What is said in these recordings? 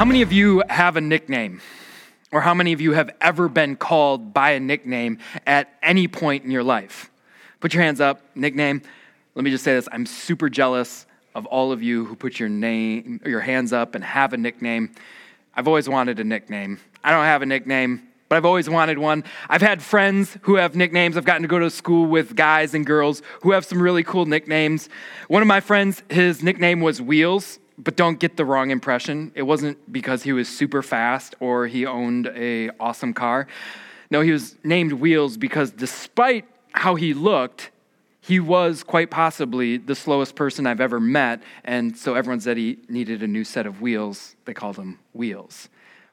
How many of you have a nickname? Or how many of you have ever been called by a nickname at any point in your life? Put your hands up, nickname. Let me just say this I'm super jealous of all of you who put your name, your hands up and have a nickname. I've always wanted a nickname. I don't have a nickname, but I've always wanted one. I've had friends who have nicknames. I've gotten to go to school with guys and girls who have some really cool nicknames. One of my friends, his nickname was Wheels but don't get the wrong impression. It wasn't because he was super fast or he owned a awesome car. No, he was named Wheels because despite how he looked, he was quite possibly the slowest person I've ever met, and so everyone said he needed a new set of wheels. They called him Wheels.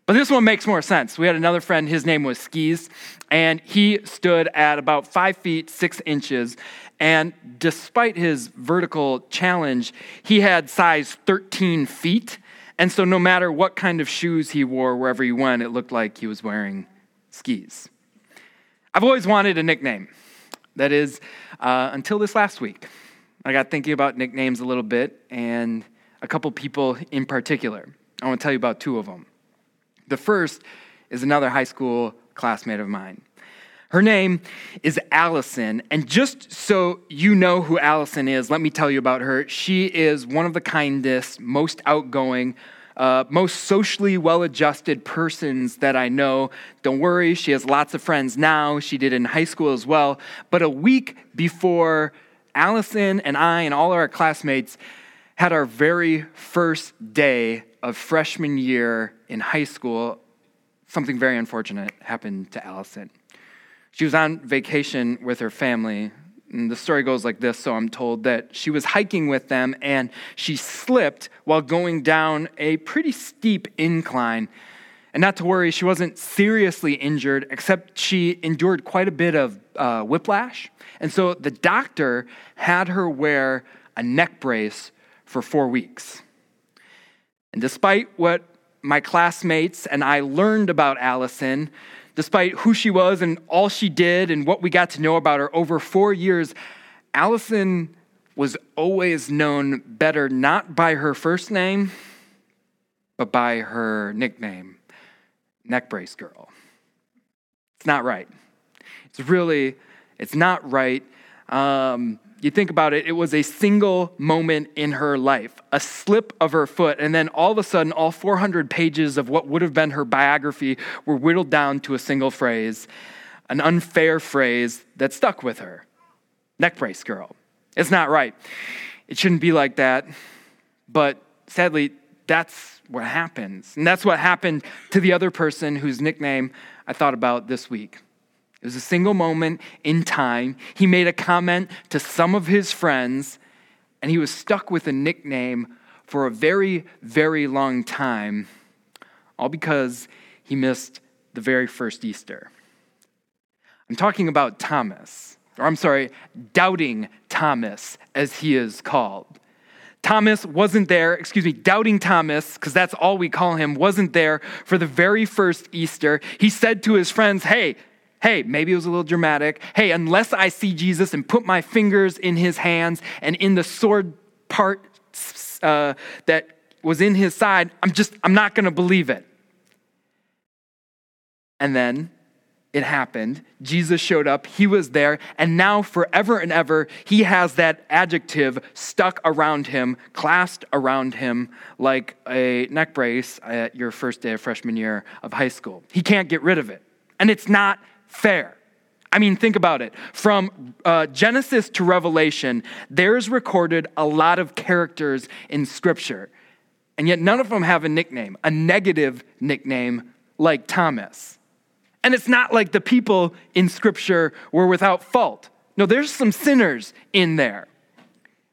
But this one makes more sense. We had another friend, his name was Skis, and he stood at about five feet six inches, and despite his vertical challenge, he had size 13 feet. And so, no matter what kind of shoes he wore wherever he went, it looked like he was wearing skis. I've always wanted a nickname. That is, uh, until this last week. I got thinking about nicknames a little bit, and a couple people in particular. I want to tell you about two of them. The first is another high school classmate of mine. Her name is Allison. And just so you know who Allison is, let me tell you about her. She is one of the kindest, most outgoing, uh, most socially well adjusted persons that I know. Don't worry, she has lots of friends now. She did in high school as well. But a week before Allison and I and all our classmates had our very first day of freshman year in high school, something very unfortunate happened to Allison. She was on vacation with her family. And the story goes like this, so I'm told that she was hiking with them and she slipped while going down a pretty steep incline. And not to worry, she wasn't seriously injured, except she endured quite a bit of uh, whiplash. And so the doctor had her wear a neck brace for four weeks. And despite what my classmates and I learned about Allison, despite who she was and all she did and what we got to know about her over four years, Allison was always known better not by her first name, but by her nickname, Neck Brace Girl. It's not right. It's really, it's not right. Um, you think about it, it was a single moment in her life, a slip of her foot, and then all of a sudden, all 400 pages of what would have been her biography were whittled down to a single phrase, an unfair phrase that stuck with her neck brace girl. It's not right. It shouldn't be like that. But sadly, that's what happens. And that's what happened to the other person whose nickname I thought about this week. It was a single moment in time. He made a comment to some of his friends, and he was stuck with a nickname for a very, very long time, all because he missed the very first Easter. I'm talking about Thomas, or I'm sorry, doubting Thomas, as he is called. Thomas wasn't there, excuse me, doubting Thomas, because that's all we call him, wasn't there for the very first Easter. He said to his friends, Hey, Hey, maybe it was a little dramatic. Hey, unless I see Jesus and put my fingers in his hands and in the sword part uh, that was in his side, I'm just, I'm not going to believe it. And then it happened. Jesus showed up, he was there, and now forever and ever, he has that adjective stuck around him, clasped around him like a neck brace at your first day of freshman year of high school. He can't get rid of it. And it's not fair. I mean, think about it. From uh, Genesis to Revelation, there's recorded a lot of characters in Scripture, and yet none of them have a nickname, a negative nickname like Thomas. And it's not like the people in Scripture were without fault. No, there's some sinners in there.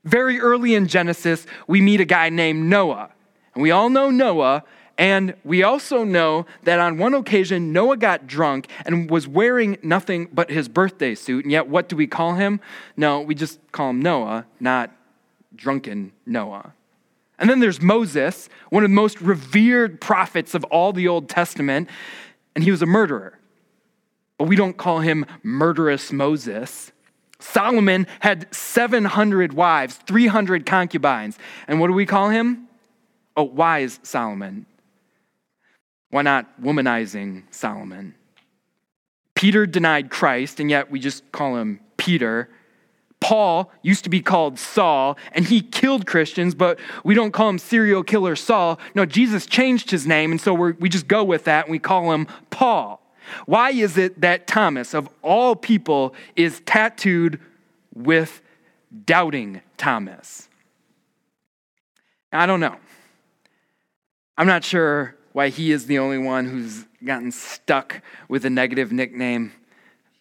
Very early in Genesis, we meet a guy named Noah. And we all know Noah and we also know that on one occasion, Noah got drunk and was wearing nothing but his birthday suit. And yet, what do we call him? No, we just call him Noah, not drunken Noah. And then there's Moses, one of the most revered prophets of all the Old Testament, and he was a murderer. But we don't call him murderous Moses. Solomon had 700 wives, 300 concubines. And what do we call him? Oh, wise Solomon. Why not womanizing Solomon? Peter denied Christ, and yet we just call him Peter. Paul used to be called Saul, and he killed Christians, but we don't call him serial killer Saul. No, Jesus changed his name, and so we just go with that and we call him Paul. Why is it that Thomas, of all people, is tattooed with doubting Thomas? I don't know. I'm not sure why he is the only one who's gotten stuck with a negative nickname,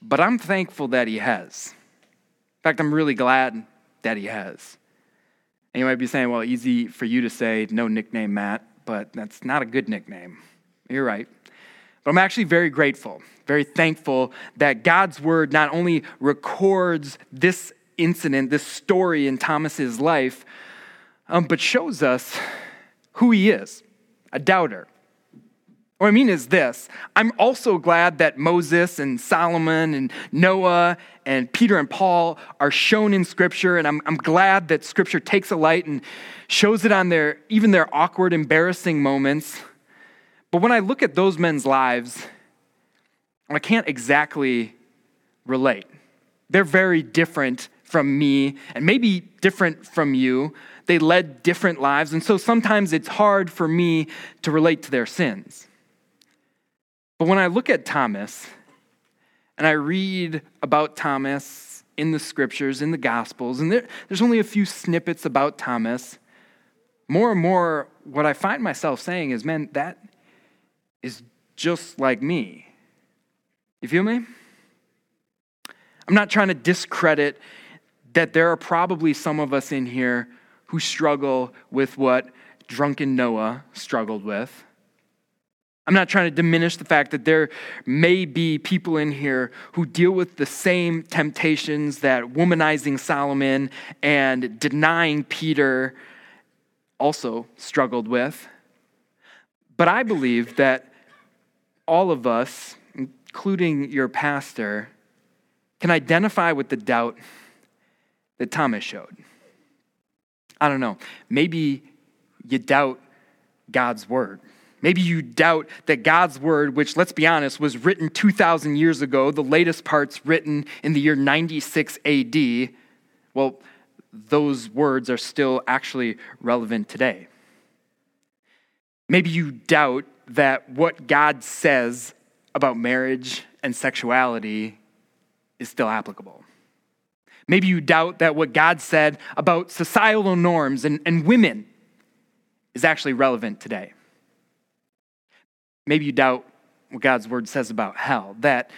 but I'm thankful that he has. In fact, I'm really glad that he has. And you might be saying, well, easy for you to say, no nickname, Matt, but that's not a good nickname. You're right. But I'm actually very grateful, very thankful that God's word not only records this incident, this story in Thomas's life, um, but shows us who he is a doubter. What I mean is this I'm also glad that Moses and Solomon and Noah and Peter and Paul are shown in Scripture, and I'm, I'm glad that Scripture takes a light and shows it on their, even their awkward, embarrassing moments. But when I look at those men's lives, I can't exactly relate. They're very different from me and maybe different from you. They led different lives, and so sometimes it's hard for me to relate to their sins. But when I look at Thomas and I read about Thomas in the scriptures, in the gospels, and there, there's only a few snippets about Thomas, more and more what I find myself saying is, man, that is just like me. You feel me? I'm not trying to discredit that there are probably some of us in here who struggle with what drunken Noah struggled with. I'm not trying to diminish the fact that there may be people in here who deal with the same temptations that womanizing Solomon and denying Peter also struggled with. But I believe that all of us, including your pastor, can identify with the doubt that Thomas showed. I don't know. Maybe you doubt God's word. Maybe you doubt that God's word, which, let's be honest, was written 2,000 years ago, the latest parts written in the year 96 AD, well, those words are still actually relevant today. Maybe you doubt that what God says about marriage and sexuality is still applicable. Maybe you doubt that what God said about societal norms and, and women is actually relevant today. Maybe you doubt what God's word says about hell, that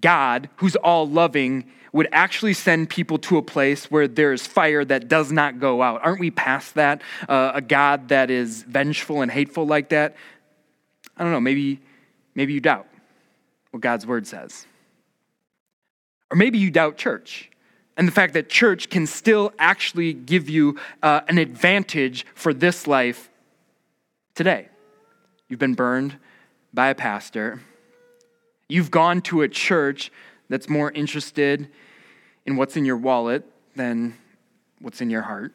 God, who's all loving, would actually send people to a place where there's fire that does not go out. Aren't we past that? Uh, a God that is vengeful and hateful like that? I don't know, maybe, maybe you doubt what God's word says. Or maybe you doubt church and the fact that church can still actually give you uh, an advantage for this life today. You've been burned by a pastor. You've gone to a church that's more interested in what's in your wallet than what's in your heart.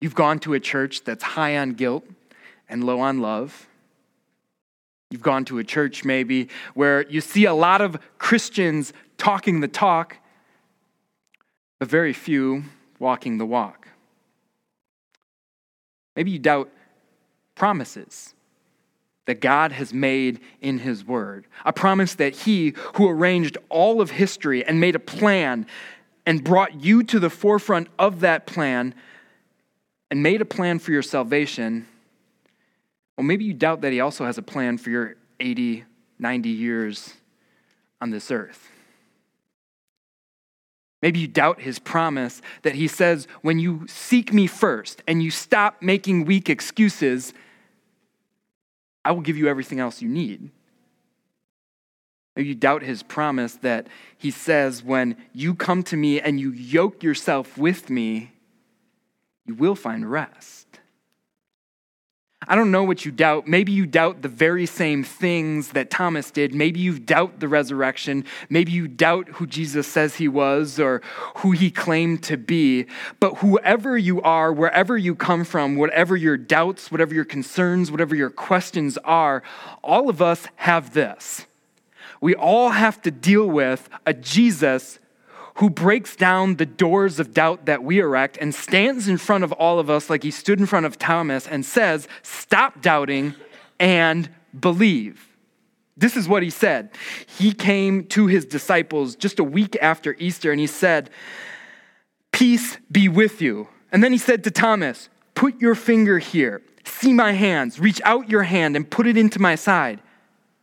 You've gone to a church that's high on guilt and low on love. You've gone to a church maybe where you see a lot of Christians talking the talk, but very few walking the walk. Maybe you doubt promises that God has made in His Word. A promise that He, who arranged all of history and made a plan and brought you to the forefront of that plan and made a plan for your salvation, well, maybe you doubt that He also has a plan for your 80, 90 years on this earth. Maybe you doubt his promise that he says, when you seek me first and you stop making weak excuses, I will give you everything else you need. You doubt his promise that he says, when you come to me and you yoke yourself with me, you will find rest. I don't know what you doubt. Maybe you doubt the very same things that Thomas did. Maybe you doubt the resurrection. Maybe you doubt who Jesus says he was or who he claimed to be. But whoever you are, wherever you come from, whatever your doubts, whatever your concerns, whatever your questions are, all of us have this. We all have to deal with a Jesus who breaks down the doors of doubt that we erect and stands in front of all of us like he stood in front of Thomas and says, Stop doubting and believe. This is what he said. He came to his disciples just a week after Easter and he said, Peace be with you. And then he said to Thomas, Put your finger here, see my hands, reach out your hand and put it into my side.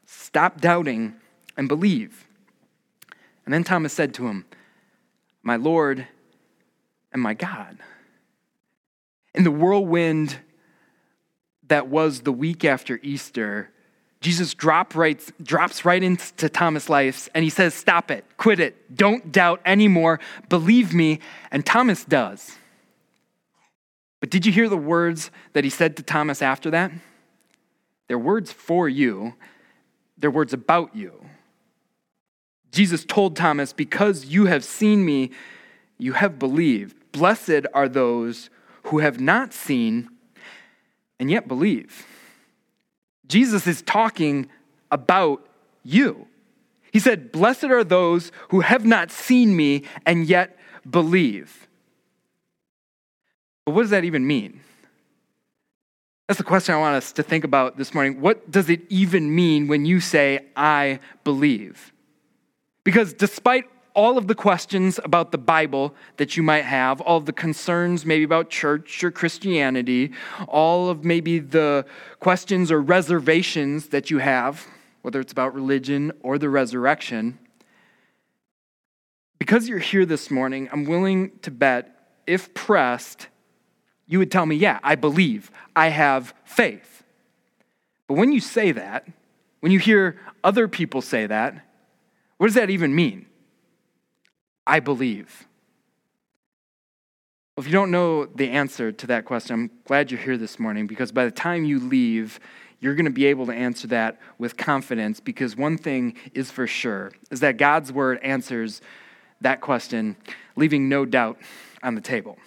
Stop doubting and believe. And then Thomas said to him, my Lord and my God. In the whirlwind that was the week after Easter, Jesus drop right, drops right into Thomas' life and he says, Stop it, quit it, don't doubt anymore, believe me. And Thomas does. But did you hear the words that he said to Thomas after that? They're words for you, they're words about you. Jesus told Thomas, Because you have seen me, you have believed. Blessed are those who have not seen and yet believe. Jesus is talking about you. He said, Blessed are those who have not seen me and yet believe. But what does that even mean? That's the question I want us to think about this morning. What does it even mean when you say, I believe? Because despite all of the questions about the Bible that you might have, all of the concerns maybe about church or Christianity, all of maybe the questions or reservations that you have, whether it's about religion or the resurrection, because you're here this morning, I'm willing to bet, if pressed, you would tell me, yeah, I believe, I have faith. But when you say that, when you hear other people say that, what does that even mean? I believe. Well, if you don't know the answer to that question, I'm glad you're here this morning because by the time you leave, you're going to be able to answer that with confidence because one thing is for sure is that God's word answers that question, leaving no doubt on the table.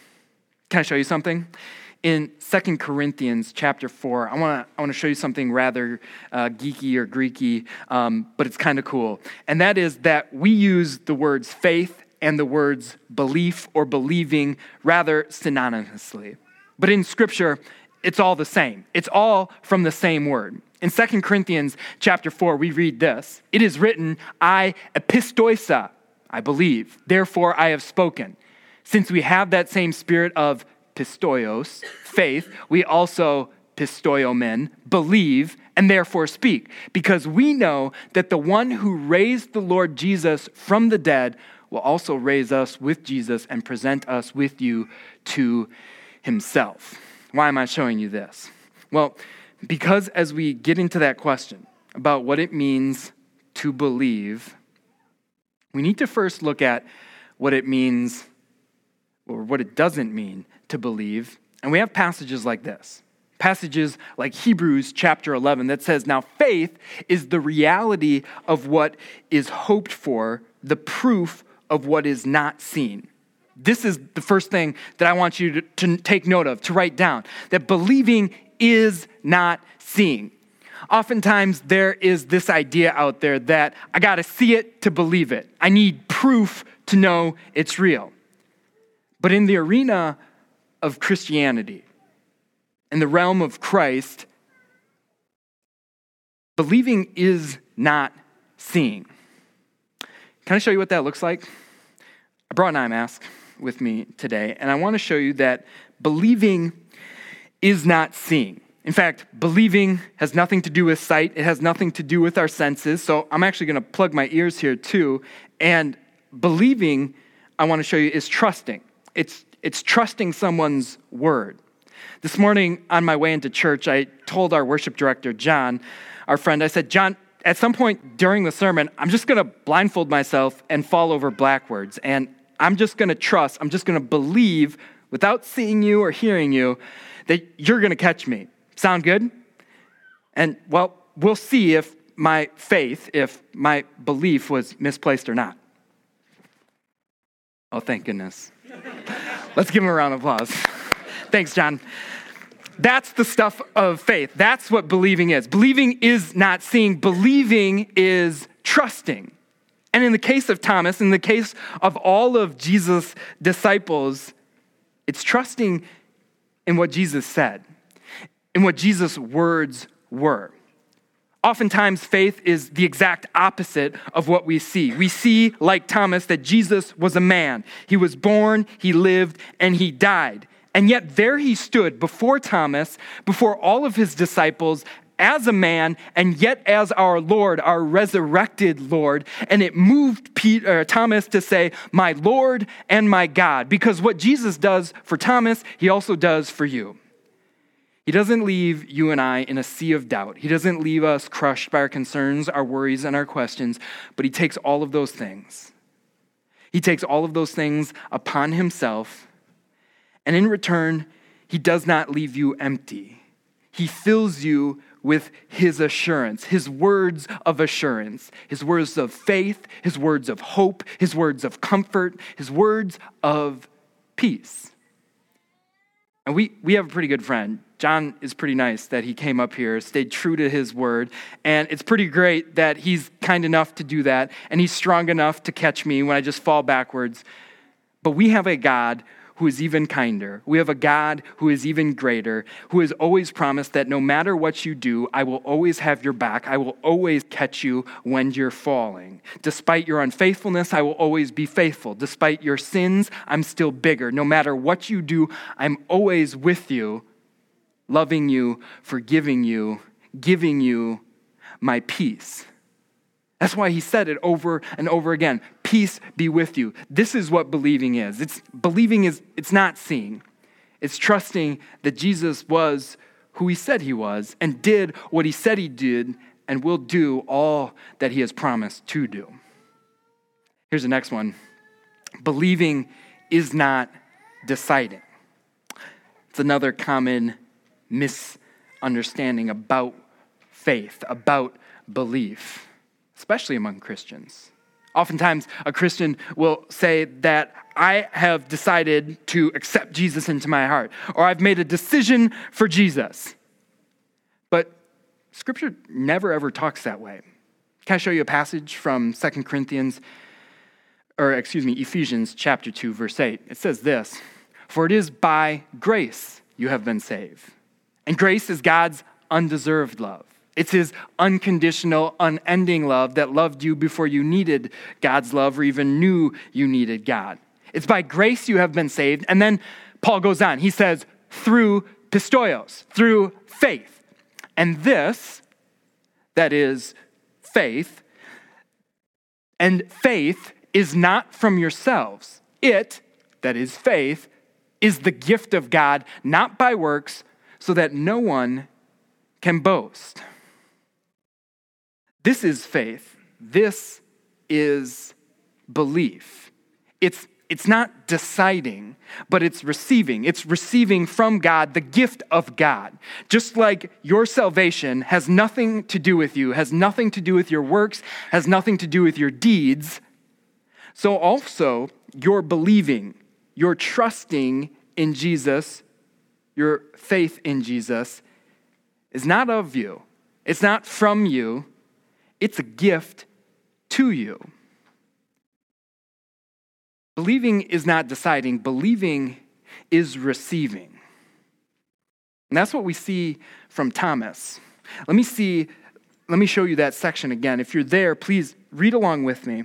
Can I show you something? In Second Corinthians chapter 4, I want to I wanna show you something rather uh, geeky or Greeky, um, but it's kind of cool. And that is that we use the words faith and the words belief or believing rather synonymously. But in Scripture, it's all the same. It's all from the same word. In Second Corinthians chapter 4, we read this It is written, I epistoisa, I believe, therefore I have spoken. Since we have that same spirit of pistoios, faith, we also pistoiomen, believe, and therefore speak, because we know that the one who raised the Lord Jesus from the dead will also raise us with Jesus and present us with you to himself. Why am I showing you this? Well, because as we get into that question about what it means to believe, we need to first look at what it means or what it doesn't mean to believe. And we have passages like this passages like Hebrews chapter 11 that says, Now faith is the reality of what is hoped for, the proof of what is not seen. This is the first thing that I want you to, to take note of, to write down that believing is not seeing. Oftentimes, there is this idea out there that I got to see it to believe it. I need proof to know it's real. But in the arena of Christianity, in the realm of Christ, believing is not seeing. Can I show you what that looks like? I brought an eye mask with me today, and I want to show you that believing is not seeing. In fact, believing has nothing to do with sight, it has nothing to do with our senses. So I'm actually going to plug my ears here too. And believing, I want to show you, is trusting. It's it's trusting someone's word. This morning on my way into church, I told our worship director, John, our friend, I said, John, at some point during the sermon, I'm just going to blindfold myself and fall over backwards. And I'm just going to trust, I'm just going to believe without seeing you or hearing you that you're going to catch me. Sound good? And well, we'll see if my faith, if my belief was misplaced or not. Oh, thank goodness. Let's give him a round of applause. Thanks, John. That's the stuff of faith. That's what believing is. Believing is not seeing, believing is trusting. And in the case of Thomas, in the case of all of Jesus' disciples, it's trusting in what Jesus said, in what Jesus' words were. Oftentimes, faith is the exact opposite of what we see. We see, like Thomas, that Jesus was a man. He was born, he lived, and he died. And yet, there he stood before Thomas, before all of his disciples, as a man, and yet as our Lord, our resurrected Lord. And it moved Peter, uh, Thomas to say, My Lord and my God. Because what Jesus does for Thomas, he also does for you. He doesn't leave you and I in a sea of doubt. He doesn't leave us crushed by our concerns, our worries, and our questions, but He takes all of those things. He takes all of those things upon Himself, and in return, He does not leave you empty. He fills you with His assurance, His words of assurance, His words of faith, His words of hope, His words of comfort, His words of peace. And we, we have a pretty good friend. John is pretty nice that he came up here, stayed true to his word. And it's pretty great that he's kind enough to do that. And he's strong enough to catch me when I just fall backwards. But we have a God who is even kinder. We have a God who is even greater, who has always promised that no matter what you do, I will always have your back. I will always catch you when you're falling. Despite your unfaithfulness, I will always be faithful. Despite your sins, I'm still bigger. No matter what you do, I'm always with you, loving you, forgiving you, giving you my peace. That's why he said it over and over again. Peace be with you. This is what believing is. It's believing is it's not seeing. It's trusting that Jesus was who he said he was and did what he said he did and will do all that he has promised to do. Here's the next one. Believing is not deciding. It's another common misunderstanding about faith, about belief especially among Christians. Oftentimes, a Christian will say that I have decided to accept Jesus into my heart, or I've made a decision for Jesus. But Scripture never ever talks that way. Can I show you a passage from Second Corinthians, or excuse me, Ephesians chapter 2, verse 8? It says this For it is by grace you have been saved. And grace is God's undeserved love. It's his unconditional, unending love that loved you before you needed God's love or even knew you needed God. It's by grace you have been saved. And then Paul goes on. He says, through pistoios, through faith. And this, that is faith, and faith is not from yourselves. It, that is faith, is the gift of God, not by works, so that no one can boast. This is faith. This is belief. It's, it's not deciding, but it's receiving. It's receiving from God the gift of God. Just like your salvation has nothing to do with you, has nothing to do with your works, has nothing to do with your deeds, so also your believing, your trusting in Jesus, your faith in Jesus is not of you. It's not from you it's a gift to you. Believing is not deciding, believing is receiving. And that's what we see from Thomas. Let me see, let me show you that section again. If you're there, please read along with me.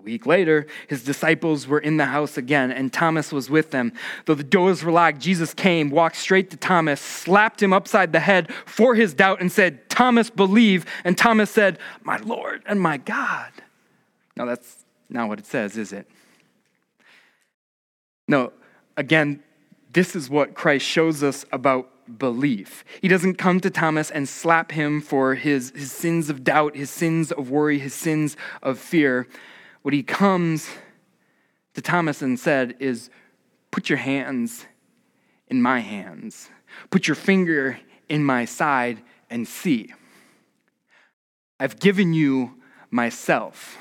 A week later, his disciples were in the house again, and Thomas was with them. Though the doors were locked, Jesus came, walked straight to Thomas, slapped him upside the head for his doubt, and said, Thomas, believe. And Thomas said, My Lord and my God. Now that's not what it says, is it? No, again, this is what Christ shows us about belief. He doesn't come to Thomas and slap him for his, his sins of doubt, his sins of worry, his sins of fear. What he comes to Thomas and said is, Put your hands in my hands, put your finger in my side and see. I've given you myself.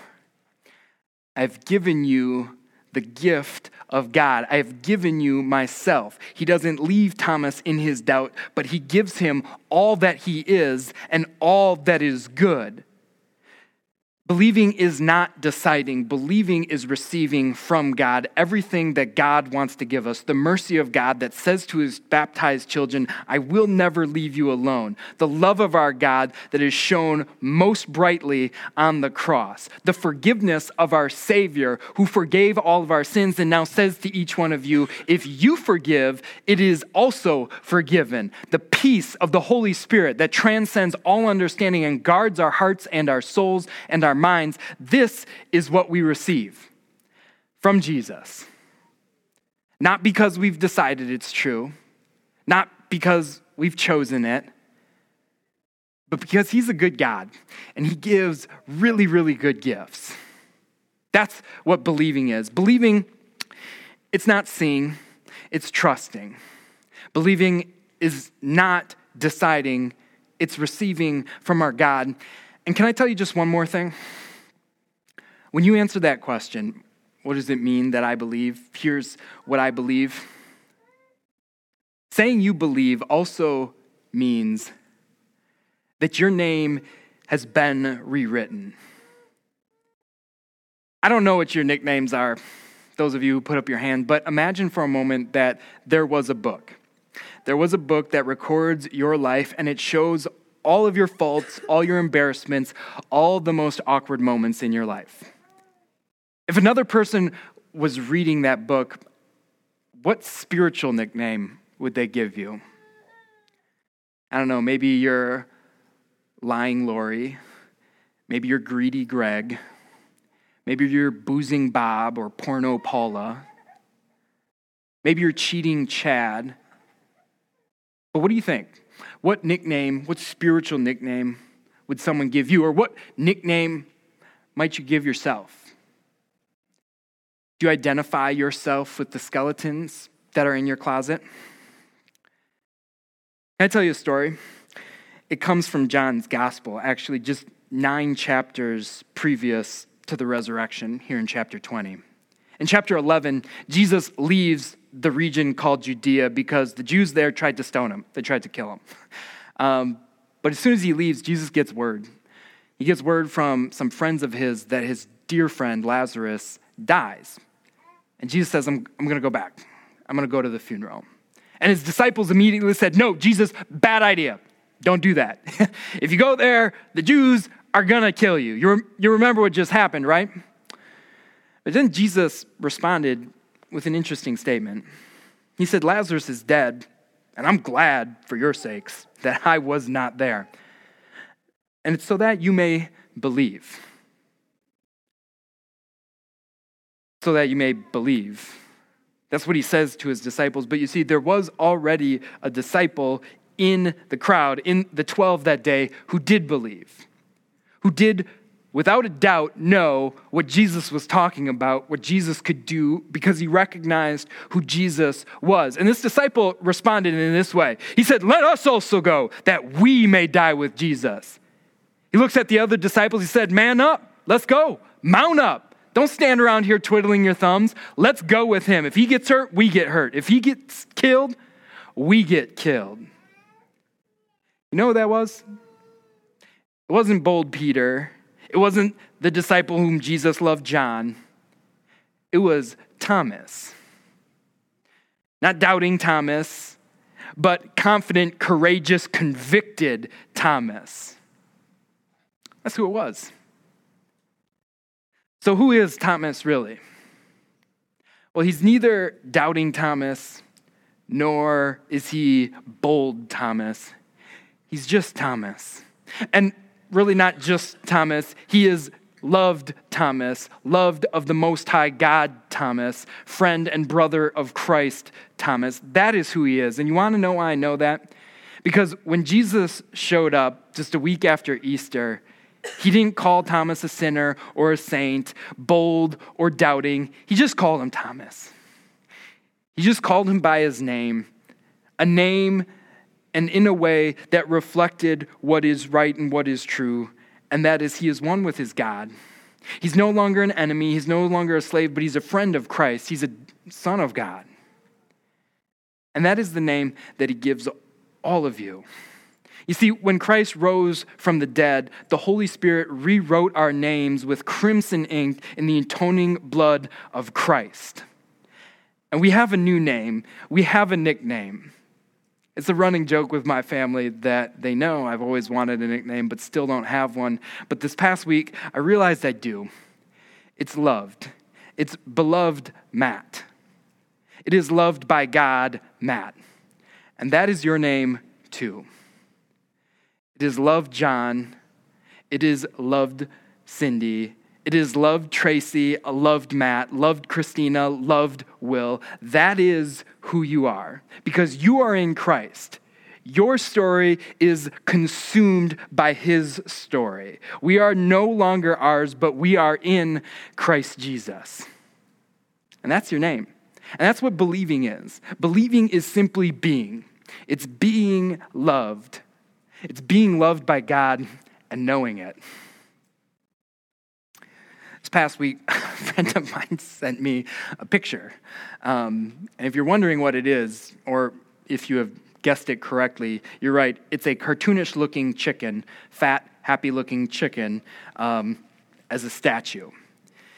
I've given you the gift of God. I have given you myself. He doesn't leave Thomas in his doubt, but he gives him all that he is and all that is good. Believing is not deciding. Believing is receiving from God everything that God wants to give us. The mercy of God that says to his baptized children, I will never leave you alone. The love of our God that is shown most brightly on the cross. The forgiveness of our Savior who forgave all of our sins and now says to each one of you, if you forgive, it is also forgiven. The peace of the Holy Spirit that transcends all understanding and guards our hearts and our souls and our minds, this is what we receive from Jesus. Not because we've decided it's true, not because we've chosen it, but because He's a good God and He gives really, really good gifts. That's what believing is. Believing, it's not seeing, it's trusting. Believing is not deciding, it's receiving from our God. And can I tell you just one more thing? When you answer that question, what does it mean that I believe? Here's what I believe. Saying you believe also means that your name has been rewritten. I don't know what your nicknames are, those of you who put up your hand, but imagine for a moment that there was a book. There was a book that records your life and it shows all of your faults, all your embarrassments, all the most awkward moments in your life. If another person was reading that book, what spiritual nickname would they give you? I don't know, maybe you're lying Lori, maybe you're greedy Greg, maybe you're boozing Bob or porno Paula, maybe you're cheating Chad. But what do you think? What nickname, what spiritual nickname would someone give you? Or what nickname might you give yourself? Do you identify yourself with the skeletons that are in your closet? Can I tell you a story? It comes from John's gospel, actually, just nine chapters previous to the resurrection, here in chapter 20. In chapter 11, Jesus leaves the region called Judea because the Jews there tried to stone him, they tried to kill him. Um, but as soon as he leaves, Jesus gets word. He gets word from some friends of his that his dear friend Lazarus dies. And Jesus says, I'm, I'm going to go back. I'm going to go to the funeral. And his disciples immediately said, No, Jesus, bad idea. Don't do that. if you go there, the Jews are going to kill you. you. You remember what just happened, right? But then Jesus responded with an interesting statement. He said, Lazarus is dead, and I'm glad for your sakes that I was not there. And it's so that you may believe. So that you may believe. That's what he says to his disciples. But you see, there was already a disciple in the crowd, in the 12 that day, who did believe, who did without a doubt, know what Jesus was talking about, what Jesus could do, because he recognized who Jesus was. And this disciple responded in this way He said, Let us also go, that we may die with Jesus. He looks at the other disciples, he said, Man up, let's go, mount up. Don't stand around here twiddling your thumbs. Let's go with him. If he gets hurt, we get hurt. If he gets killed, we get killed. You know who that was? It wasn't bold Peter. It wasn't the disciple whom Jesus loved, John. It was Thomas. Not doubting Thomas, but confident, courageous, convicted Thomas. That's who it was. So, who is Thomas really? Well, he's neither doubting Thomas nor is he bold Thomas. He's just Thomas. And really not just Thomas, he is loved Thomas, loved of the Most High God Thomas, friend and brother of Christ Thomas. That is who he is. And you want to know why I know that? Because when Jesus showed up just a week after Easter, he didn't call Thomas a sinner or a saint, bold or doubting. He just called him Thomas. He just called him by his name, a name and in a way that reflected what is right and what is true, and that is he is one with his God. He's no longer an enemy, he's no longer a slave, but he's a friend of Christ. He's a son of God. And that is the name that he gives all of you. You see, when Christ rose from the dead, the Holy Spirit rewrote our names with crimson ink in the atoning blood of Christ. And we have a new name, we have a nickname. It's a running joke with my family that they know I've always wanted a nickname but still don't have one. But this past week, I realized I do. It's loved. It's beloved Matt. It is loved by God, Matt. And that is your name too. It is loved John. It is loved Cindy. It is loved Tracy, uh, loved Matt, loved Christina, loved Will. That is who you are because you are in Christ. Your story is consumed by his story. We are no longer ours, but we are in Christ Jesus. And that's your name. And that's what believing is. Believing is simply being, it's being loved. It's being loved by God and knowing it. This past week, a friend of mine sent me a picture. Um, and if you're wondering what it is, or if you have guessed it correctly, you're right. It's a cartoonish looking chicken, fat, happy looking chicken, um, as a statue.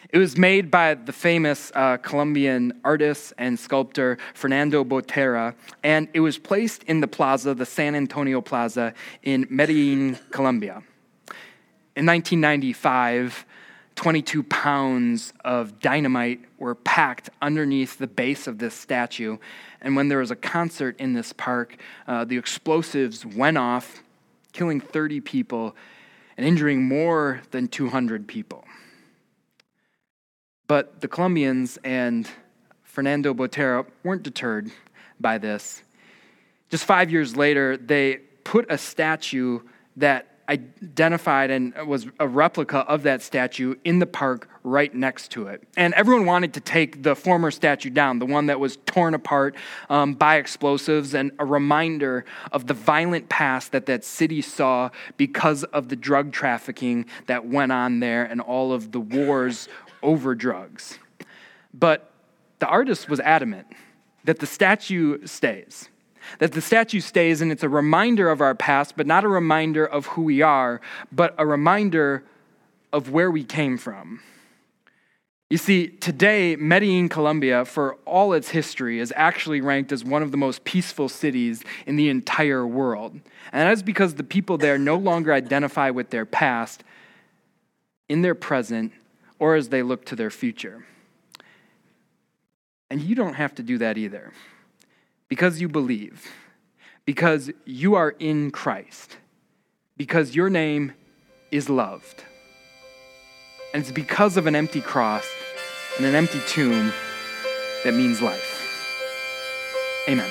It was made by the famous uh, Colombian artist and sculptor Fernando Botero, and it was placed in the plaza, the San Antonio Plaza in Medellin, Colombia. In 1995, 22 pounds of dynamite were packed underneath the base of this statue. And when there was a concert in this park, uh, the explosives went off, killing 30 people and injuring more than 200 people. But the Colombians and Fernando Botero weren't deterred by this. Just five years later, they put a statue that identified and was a replica of that statue in the park right next to it. And everyone wanted to take the former statue down, the one that was torn apart um, by explosives, and a reminder of the violent past that that city saw because of the drug trafficking that went on there and all of the wars over drugs. But the artist was adamant that the statue stays, that the statue stays and it's a reminder of our past, but not a reminder of who we are, but a reminder of where we came from. You see, today, Medellin, Colombia, for all its history, is actually ranked as one of the most peaceful cities in the entire world. And that is because the people there no longer identify with their past. In their present, or as they look to their future. And you don't have to do that either because you believe, because you are in Christ, because your name is loved. And it's because of an empty cross and an empty tomb that means life. Amen.